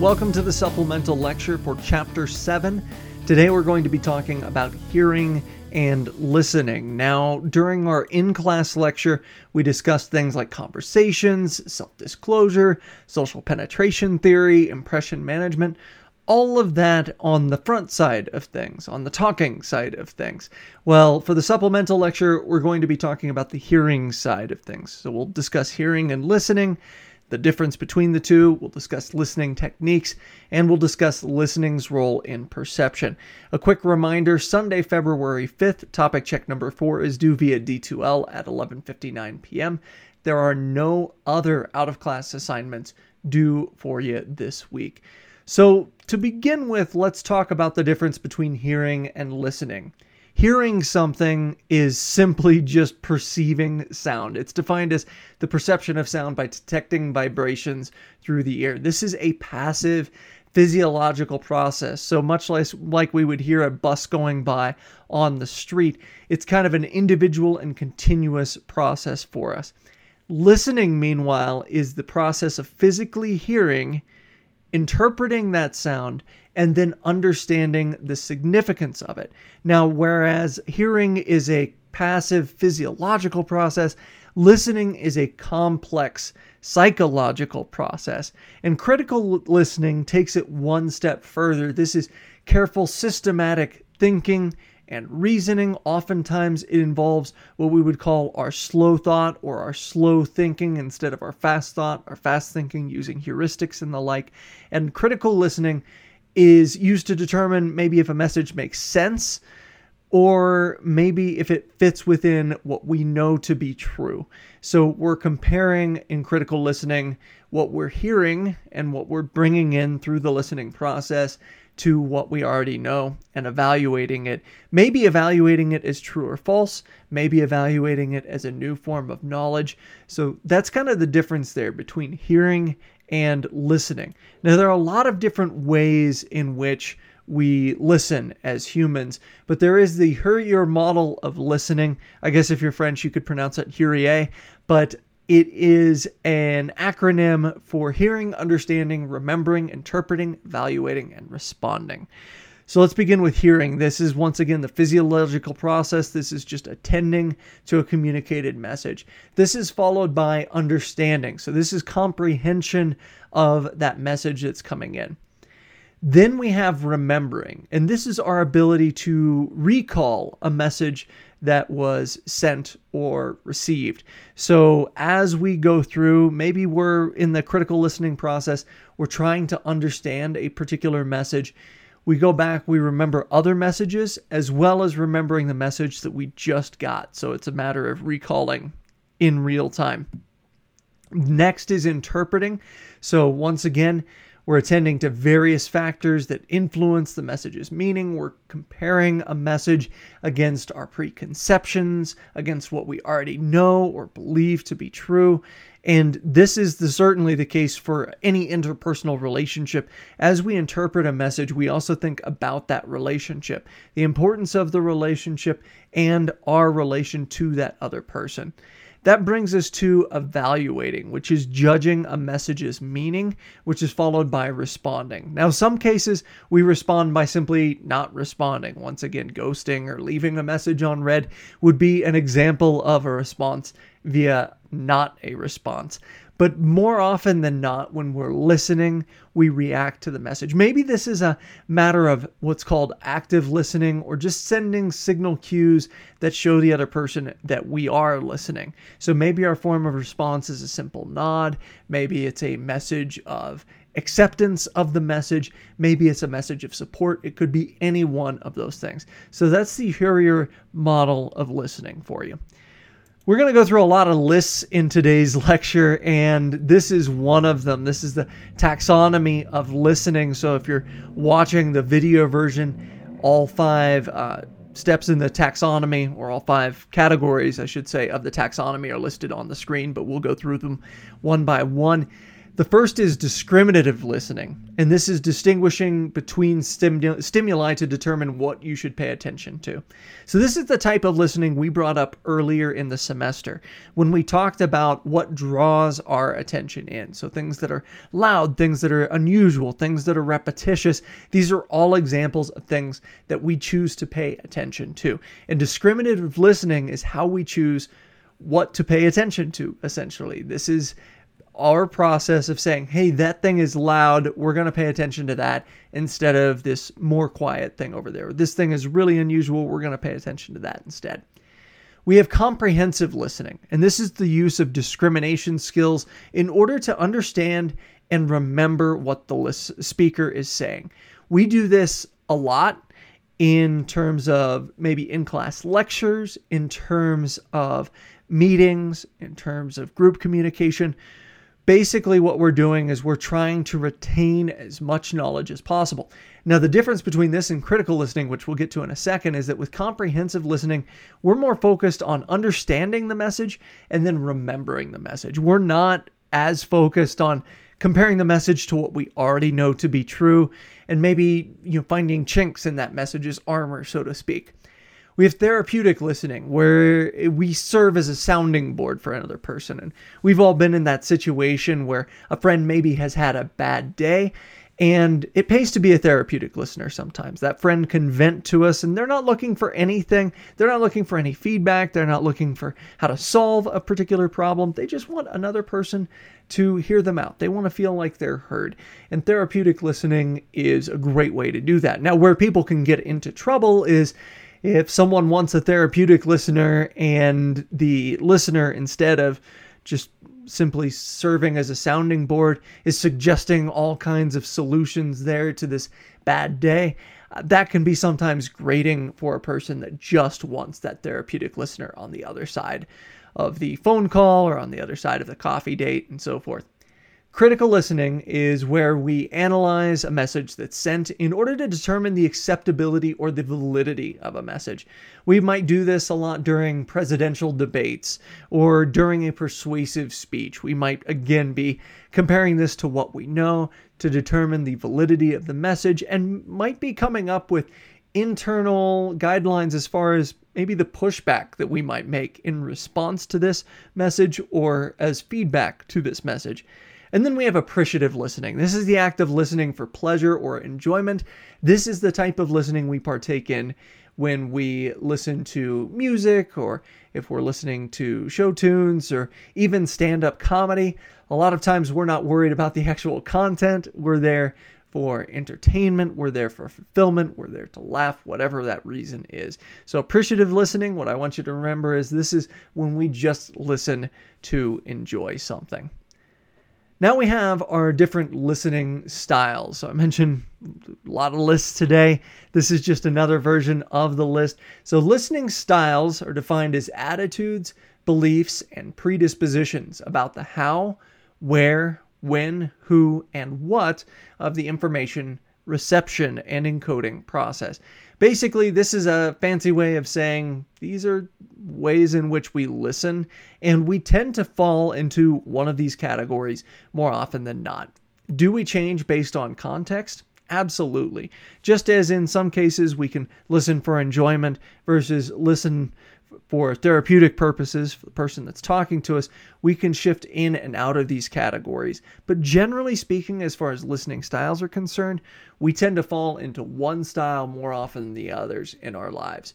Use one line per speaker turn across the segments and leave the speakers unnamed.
Welcome to the supplemental lecture for Chapter 7. Today we're going to be talking about hearing and listening. Now, during our in class lecture, we discussed things like conversations, self disclosure, social penetration theory, impression management, all of that on the front side of things, on the talking side of things. Well, for the supplemental lecture, we're going to be talking about the hearing side of things. So we'll discuss hearing and listening the difference between the two. We'll discuss listening techniques and we'll discuss listening's role in perception. A quick reminder Sunday, February 5th, topic check number four is due via D2L at 11:59 p.m. There are no other out of class assignments due for you this week. So, to begin with, let's talk about the difference between hearing and listening. Hearing something is simply just perceiving sound. It's defined as the perception of sound by detecting vibrations through the ear. This is a passive physiological process. So much less like we would hear a bus going by on the street, it's kind of an individual and continuous process for us. Listening, meanwhile, is the process of physically hearing, interpreting that sound, and then understanding the significance of it. Now, whereas hearing is a passive physiological process, listening is a complex psychological process. And critical listening takes it one step further. This is careful, systematic thinking and reasoning. Oftentimes, it involves what we would call our slow thought or our slow thinking instead of our fast thought, our fast thinking using heuristics and the like. And critical listening is used to determine maybe if a message makes sense or maybe if it fits within what we know to be true. So we're comparing in critical listening what we're hearing and what we're bringing in through the listening process to what we already know and evaluating it. Maybe evaluating it as true or false, maybe evaluating it as a new form of knowledge. So that's kind of the difference there between hearing and listening. Now, there are a lot of different ways in which we listen as humans, but there is the HURIER model of listening. I guess if you're French, you could pronounce it HURIER, but it is an acronym for hearing, understanding, remembering, interpreting, evaluating, and responding. So let's begin with hearing. This is once again the physiological process. This is just attending to a communicated message. This is followed by understanding. So this is comprehension of that message that's coming in. Then we have remembering, and this is our ability to recall a message that was sent or received. So, as we go through, maybe we're in the critical listening process, we're trying to understand a particular message, we go back, we remember other messages as well as remembering the message that we just got. So it's a matter of recalling in real time. Next is interpreting. So once again, we're attending to various factors that influence the message's meaning. We're comparing a message against our preconceptions, against what we already know or believe to be true. And this is the, certainly the case for any interpersonal relationship. As we interpret a message, we also think about that relationship, the importance of the relationship, and our relation to that other person. That brings us to evaluating, which is judging a message's meaning, which is followed by responding. Now, some cases we respond by simply not responding. Once again, ghosting or leaving a message on read would be an example of a response via not a response. But more often than not, when we're listening, we react to the message. Maybe this is a matter of what's called active listening or just sending signal cues that show the other person that we are listening. So maybe our form of response is a simple nod. Maybe it's a message of acceptance of the message. Maybe it's a message of support. It could be any one of those things. So that's the HURIER model of listening for you. We're going to go through a lot of lists in today's lecture, and this is one of them. This is the taxonomy of listening. So if you're watching the video version, all five uh, steps in the taxonomy, or all five categories, I should say, of the taxonomy are listed on the screen, but we'll go through them one by one. The first is discriminative listening, and this is distinguishing between stimu- stimuli to determine what you should pay attention to. So, this is the type of listening we brought up earlier in the semester when we talked about what draws our attention in. So, things that are loud, things that are unusual, things that are repetitious. These are all examples of things that we choose to pay attention to. And discriminative listening is how we choose what to pay attention to, essentially. This is our process of saying, hey, that thing is loud, we're going to pay attention to that instead of this more quiet thing over there. This thing is really unusual, we're going to pay attention to that instead. We have comprehensive listening, and this is the use of discrimination skills in order to understand and remember what the speaker is saying. We do this a lot in terms of maybe in class lectures, in terms of meetings, in terms of group communication basically what we're doing is we're trying to retain as much knowledge as possible. Now, the difference between this and critical listening, which we'll get to in a second, is that with comprehensive listening, we're more focused on understanding the message and then remembering the message. We're not as focused on comparing the message to what we already know to be true and maybe you know finding chinks in that message's armor so to speak we have therapeutic listening where we serve as a sounding board for another person. And we've all been in that situation where a friend maybe has had a bad day and it pays to be a therapeutic listener sometimes. That friend can vent to us and they're not looking for anything. They're not looking for any feedback. They're not looking for how to solve a particular problem. They just want another person to hear them out. They want to feel like they're heard. And therapeutic listening is a great way to do that. Now, where people can get into trouble is if someone wants a therapeutic listener and the listener, instead of just simply serving as a sounding board, is suggesting all kinds of solutions there to this bad day, uh, that can be sometimes grating for a person that just wants that therapeutic listener on the other side of the phone call or on the other side of the coffee date and so forth. Critical listening is where we analyze a message that's sent in order to determine the acceptability or the validity of a message. We might do this a lot during presidential debates or during a persuasive speech. We might again be comparing this to what we know to determine the validity of the message and might be coming up with internal guidelines as far as maybe the pushback that we might make in response to this message or as feedback to this message. And then we have appreciative listening. This is the act of listening for pleasure or enjoyment. This is the type of listening we partake in when we listen to music or if we're listening to show tunes or even stand up comedy. A lot of times we're not worried about the actual content. We're there for entertainment, we're there for fulfillment, we're there to laugh, whatever that reason is. So, appreciative listening, what I want you to remember is this is when we just listen to enjoy something. Now we have our different listening styles. So I mentioned a lot of lists today. This is just another version of the list. So listening styles are defined as attitudes, beliefs, and predispositions about the how, where, when, who, and what of the information reception and encoding process. Basically, this is a fancy way of saying these are ways in which we listen, and we tend to fall into one of these categories more often than not. Do we change based on context? Absolutely. Just as in some cases we can listen for enjoyment versus listen for therapeutic purposes for the person that's talking to us, we can shift in and out of these categories. But generally speaking, as far as listening styles are concerned, we tend to fall into one style more often than the others in our lives.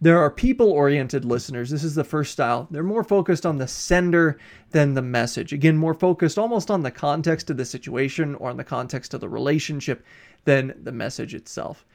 There are people oriented listeners. This is the first style. They're more focused on the sender than the message. Again, more focused almost on the context of the situation or on the context of the relationship than the message itself.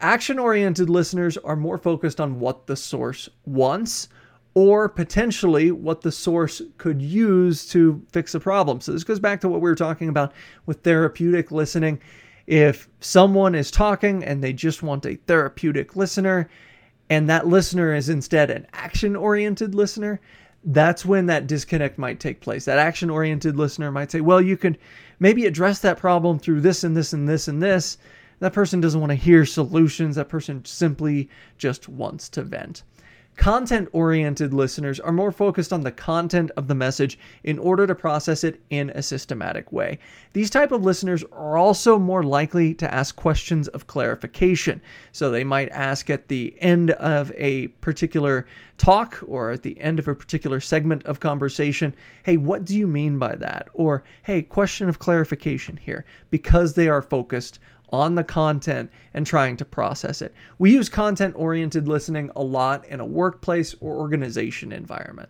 Action oriented listeners are more focused on what the source wants or potentially what the source could use to fix a problem. So, this goes back to what we were talking about with therapeutic listening. If someone is talking and they just want a therapeutic listener, and that listener is instead an action oriented listener, that's when that disconnect might take place. That action oriented listener might say, Well, you could maybe address that problem through this and this and this and this. That person doesn't want to hear solutions. That person simply just wants to vent. Content oriented listeners are more focused on the content of the message in order to process it in a systematic way. These type of listeners are also more likely to ask questions of clarification. So they might ask at the end of a particular talk or at the end of a particular segment of conversation, "Hey, what do you mean by that?" or "Hey, question of clarification here," because they are focused on the content and trying to process it. We use content oriented listening a lot in a workplace or organization environment.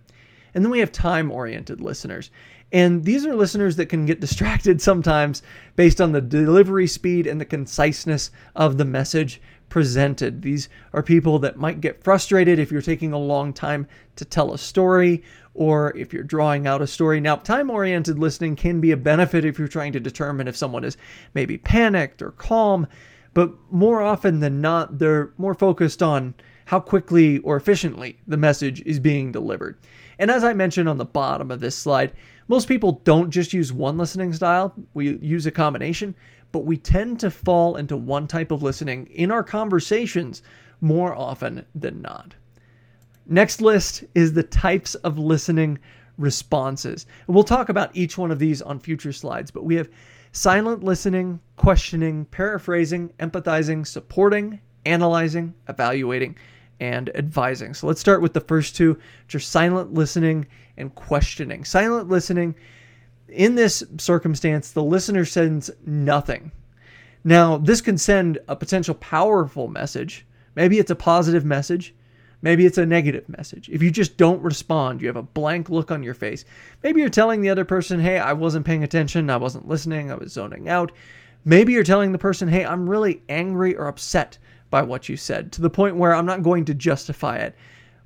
And then we have time oriented listeners. And these are listeners that can get distracted sometimes based on the delivery speed and the conciseness of the message presented. These are people that might get frustrated if you're taking a long time to tell a story or if you're drawing out a story. Now, time oriented listening can be a benefit if you're trying to determine if someone is maybe panicked or calm, but more often than not, they're more focused on how quickly or efficiently the message is being delivered. And as I mentioned on the bottom of this slide, most people don't just use one listening style, we use a combination, but we tend to fall into one type of listening in our conversations more often than not. Next list is the types of listening responses. We'll talk about each one of these on future slides, but we have silent listening, questioning, paraphrasing, empathizing, supporting, analyzing, evaluating, and advising. So let's start with the first two, which are silent listening and questioning. Silent listening, in this circumstance, the listener sends nothing. Now, this can send a potential powerful message. Maybe it's a positive message. Maybe it's a negative message. If you just don't respond, you have a blank look on your face. Maybe you're telling the other person, hey, I wasn't paying attention, I wasn't listening, I was zoning out. Maybe you're telling the person, hey, I'm really angry or upset by what you said, to the point where I'm not going to justify it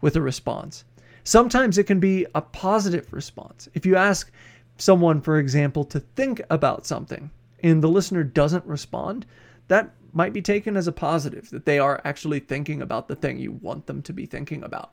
with a response. Sometimes it can be a positive response. If you ask someone, for example, to think about something and the listener doesn't respond, that might be taken as a positive, that they are actually thinking about the thing you want them to be thinking about.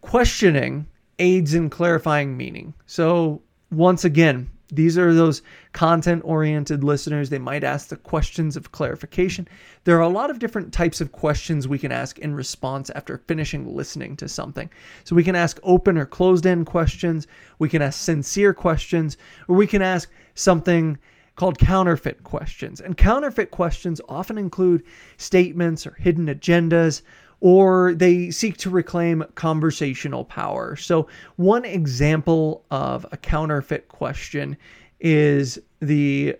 Questioning aids in clarifying meaning. So, once again, these are those content oriented listeners. They might ask the questions of clarification. There are a lot of different types of questions we can ask in response after finishing listening to something. So we can ask open or closed end questions, we can ask sincere questions, or we can ask something called counterfeit questions. And counterfeit questions often include statements or hidden agendas, or they seek to reclaim conversational power. So, one example of a counterfeit question is the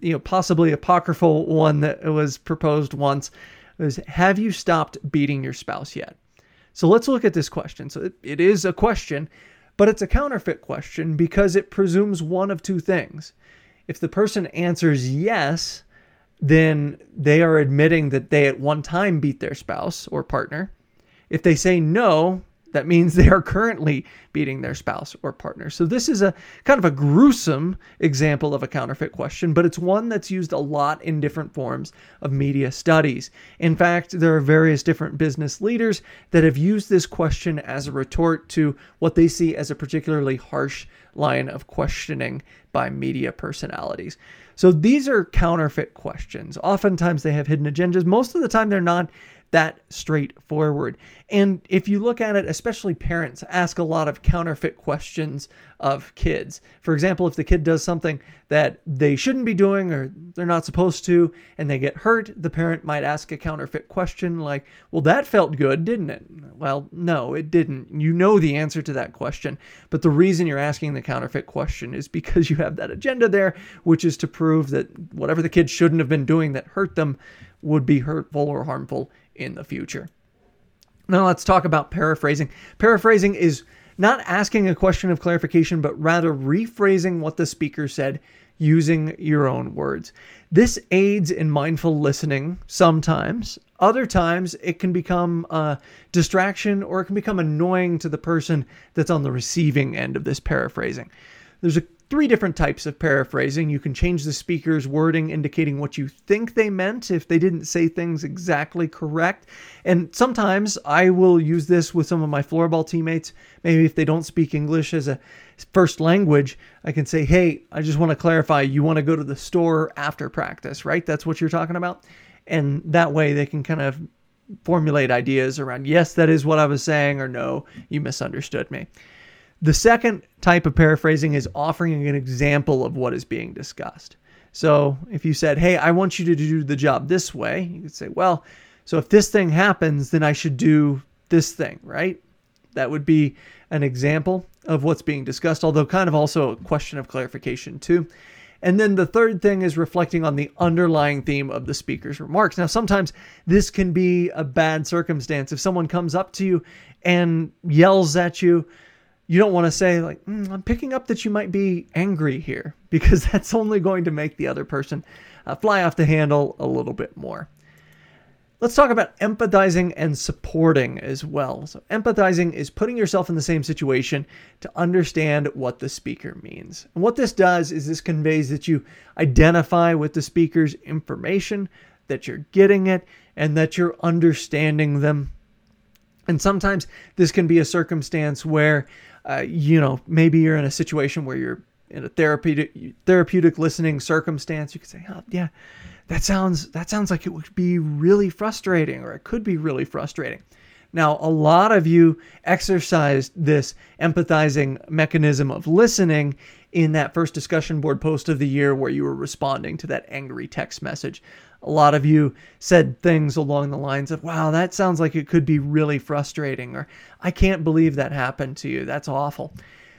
you know possibly apocryphal one that was proposed once was have you stopped beating your spouse yet? So let's look at this question. So it, it is a question but it's a counterfeit question because it presumes one of two things. If the person answers yes, then they are admitting that they at one time beat their spouse or partner. If they say no, that means they are currently beating their spouse or partner. So this is a kind of a gruesome example of a counterfeit question, but it's one that's used a lot in different forms of media studies. In fact, there are various different business leaders that have used this question as a retort to what they see as a particularly harsh line of questioning by media personalities. So these are counterfeit questions. Oftentimes they have hidden agendas. Most of the time they're not that straightforward. And if you look at it, especially parents ask a lot of counterfeit questions of kids. For example, if the kid does something that they shouldn't be doing or they're not supposed to and they get hurt, the parent might ask a counterfeit question like, Well, that felt good, didn't it? Well, no, it didn't. You know the answer to that question. But the reason you're asking the counterfeit question is because you have that agenda there, which is to prove that whatever the kid shouldn't have been doing that hurt them would be hurtful or harmful in the future. Now let's talk about paraphrasing. Paraphrasing is not asking a question of clarification, but rather rephrasing what the speaker said using your own words. This aids in mindful listening sometimes. Other times, it can become a distraction or it can become annoying to the person that's on the receiving end of this paraphrasing. There's a three different types of paraphrasing. You can change the speaker's wording, indicating what you think they meant if they didn't say things exactly correct. And sometimes I will use this with some of my floorball teammates. Maybe if they don't speak English as a first language, I can say, hey, I just want to clarify, you want to go to the store after practice, right? That's what you're talking about. And that way they can kind of formulate ideas around, yes, that is what I was saying, or no, you misunderstood me. The second type of paraphrasing is offering an example of what is being discussed. So if you said, hey, I want you to do the job this way, you could say, well, so if this thing happens, then I should do this thing, right? That would be an example of what's being discussed, although kind of also a question of clarification too. And then the third thing is reflecting on the underlying theme of the speaker's remarks. Now, sometimes this can be a bad circumstance. If someone comes up to you and yells at you, you don't want to say, like, mm, I'm picking up that you might be angry here, because that's only going to make the other person uh, fly off the handle a little bit more. Let's talk about empathizing and supporting as well. So, empathizing is putting yourself in the same situation to understand what the speaker means. And what this does is this conveys that you identify with the speaker's information, that you're getting it, and that you're understanding them. And sometimes this can be a circumstance where, uh, you know, maybe you're in a situation where you're in a therapeutic therapeutic listening circumstance. You could say, "Oh, yeah." that sounds that sounds like it would be really frustrating or it could be really frustrating. Now, a lot of you exercised this empathizing mechanism of listening in that first discussion board post of the year where you were responding to that angry text message. A lot of you said things along the lines of, wow, that sounds like it could be really frustrating, or I can't believe that happened to you. That's awful.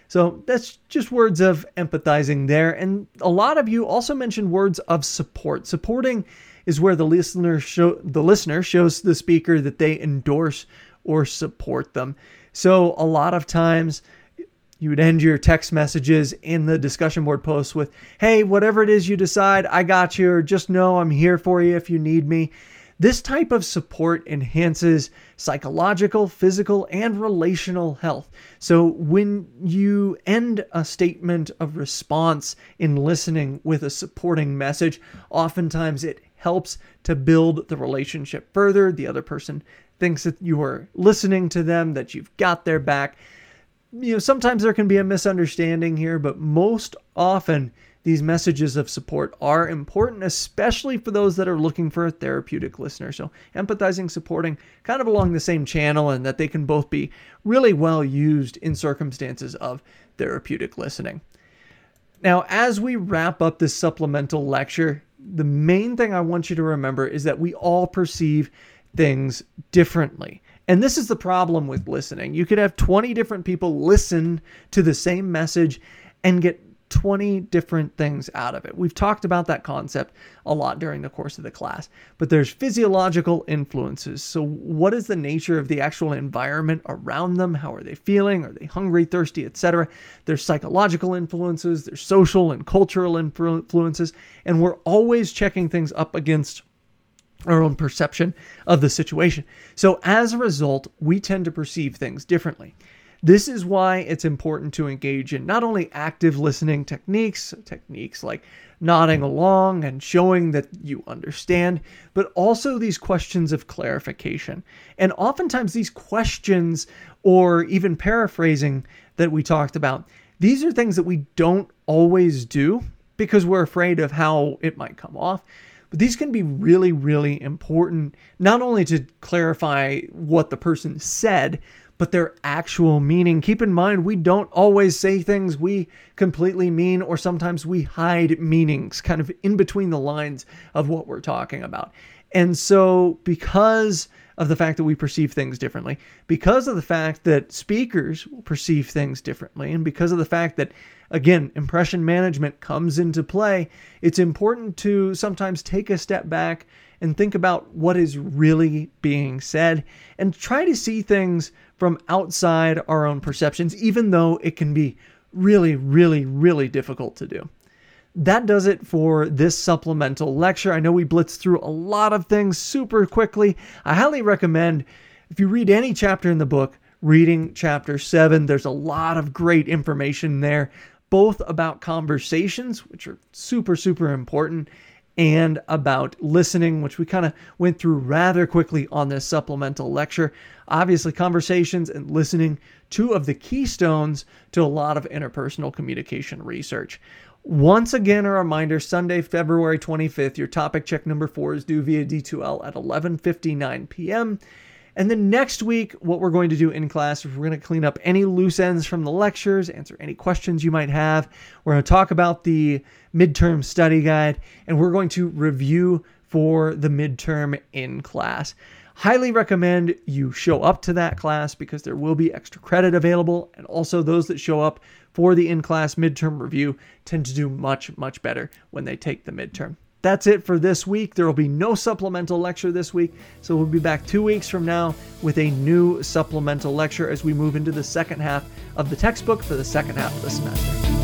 So that's just words of empathizing there. And a lot of you also mentioned words of support. Supporting is where the listener show the listener shows the speaker that they endorse or support them. So a lot of times you would end your text messages in the discussion board posts with, "Hey, whatever it is you decide, I got you. Or just know I'm here for you if you need me." This type of support enhances psychological, physical, and relational health. So, when you end a statement of response in listening with a supporting message, oftentimes it helps to build the relationship further. The other person thinks that you are listening to them, that you've got their back. You know, sometimes there can be a misunderstanding here, but most often these messages of support are important, especially for those that are looking for a therapeutic listener. So, empathizing, supporting, kind of along the same channel, and that they can both be really well used in circumstances of therapeutic listening. Now, as we wrap up this supplemental lecture, the main thing I want you to remember is that we all perceive things differently. And this is the problem with listening. You could have 20 different people listen to the same message and get 20 different things out of it. We've talked about that concept a lot during the course of the class, but there's physiological influences. So, what is the nature of the actual environment around them? How are they feeling? Are they hungry, thirsty, etc.? There's psychological influences, there's social and cultural influences, and we're always checking things up against our own perception of the situation. So, as a result, we tend to perceive things differently. This is why it's important to engage in not only active listening techniques, techniques like nodding along and showing that you understand, but also these questions of clarification. And oftentimes, these questions, or even paraphrasing that we talked about, these are things that we don't always do because we're afraid of how it might come off. But these can be really, really important, not only to clarify what the person said, but their actual meaning. Keep in mind, we don't always say things we completely mean, or sometimes we hide meanings kind of in between the lines of what we're talking about. And so, because of the fact that we perceive things differently, because of the fact that speakers perceive things differently, and because of the fact that, again, impression management comes into play, it's important to sometimes take a step back and think about what is really being said and try to see things from outside our own perceptions, even though it can be really, really, really difficult to do. That does it for this supplemental lecture. I know we blitzed through a lot of things super quickly. I highly recommend if you read any chapter in the book, reading chapter 7. There's a lot of great information there, both about conversations, which are super, super important, and about listening, which we kind of went through rather quickly on this supplemental lecture. Obviously, conversations and listening, two of the keystones to a lot of interpersonal communication research. Once again, a reminder Sunday, February 25th, your topic check number four is due via D2L at 11.59 p.m. And then next week, what we're going to do in class is we're going to clean up any loose ends from the lectures, answer any questions you might have. We're going to talk about the midterm study guide, and we're going to review for the midterm in class. Highly recommend you show up to that class because there will be extra credit available. And also, those that show up for the in class midterm review tend to do much, much better when they take the midterm. That's it for this week. There will be no supplemental lecture this week. So we'll be back two weeks from now with a new supplemental lecture as we move into the second half of the textbook for the second half of the semester.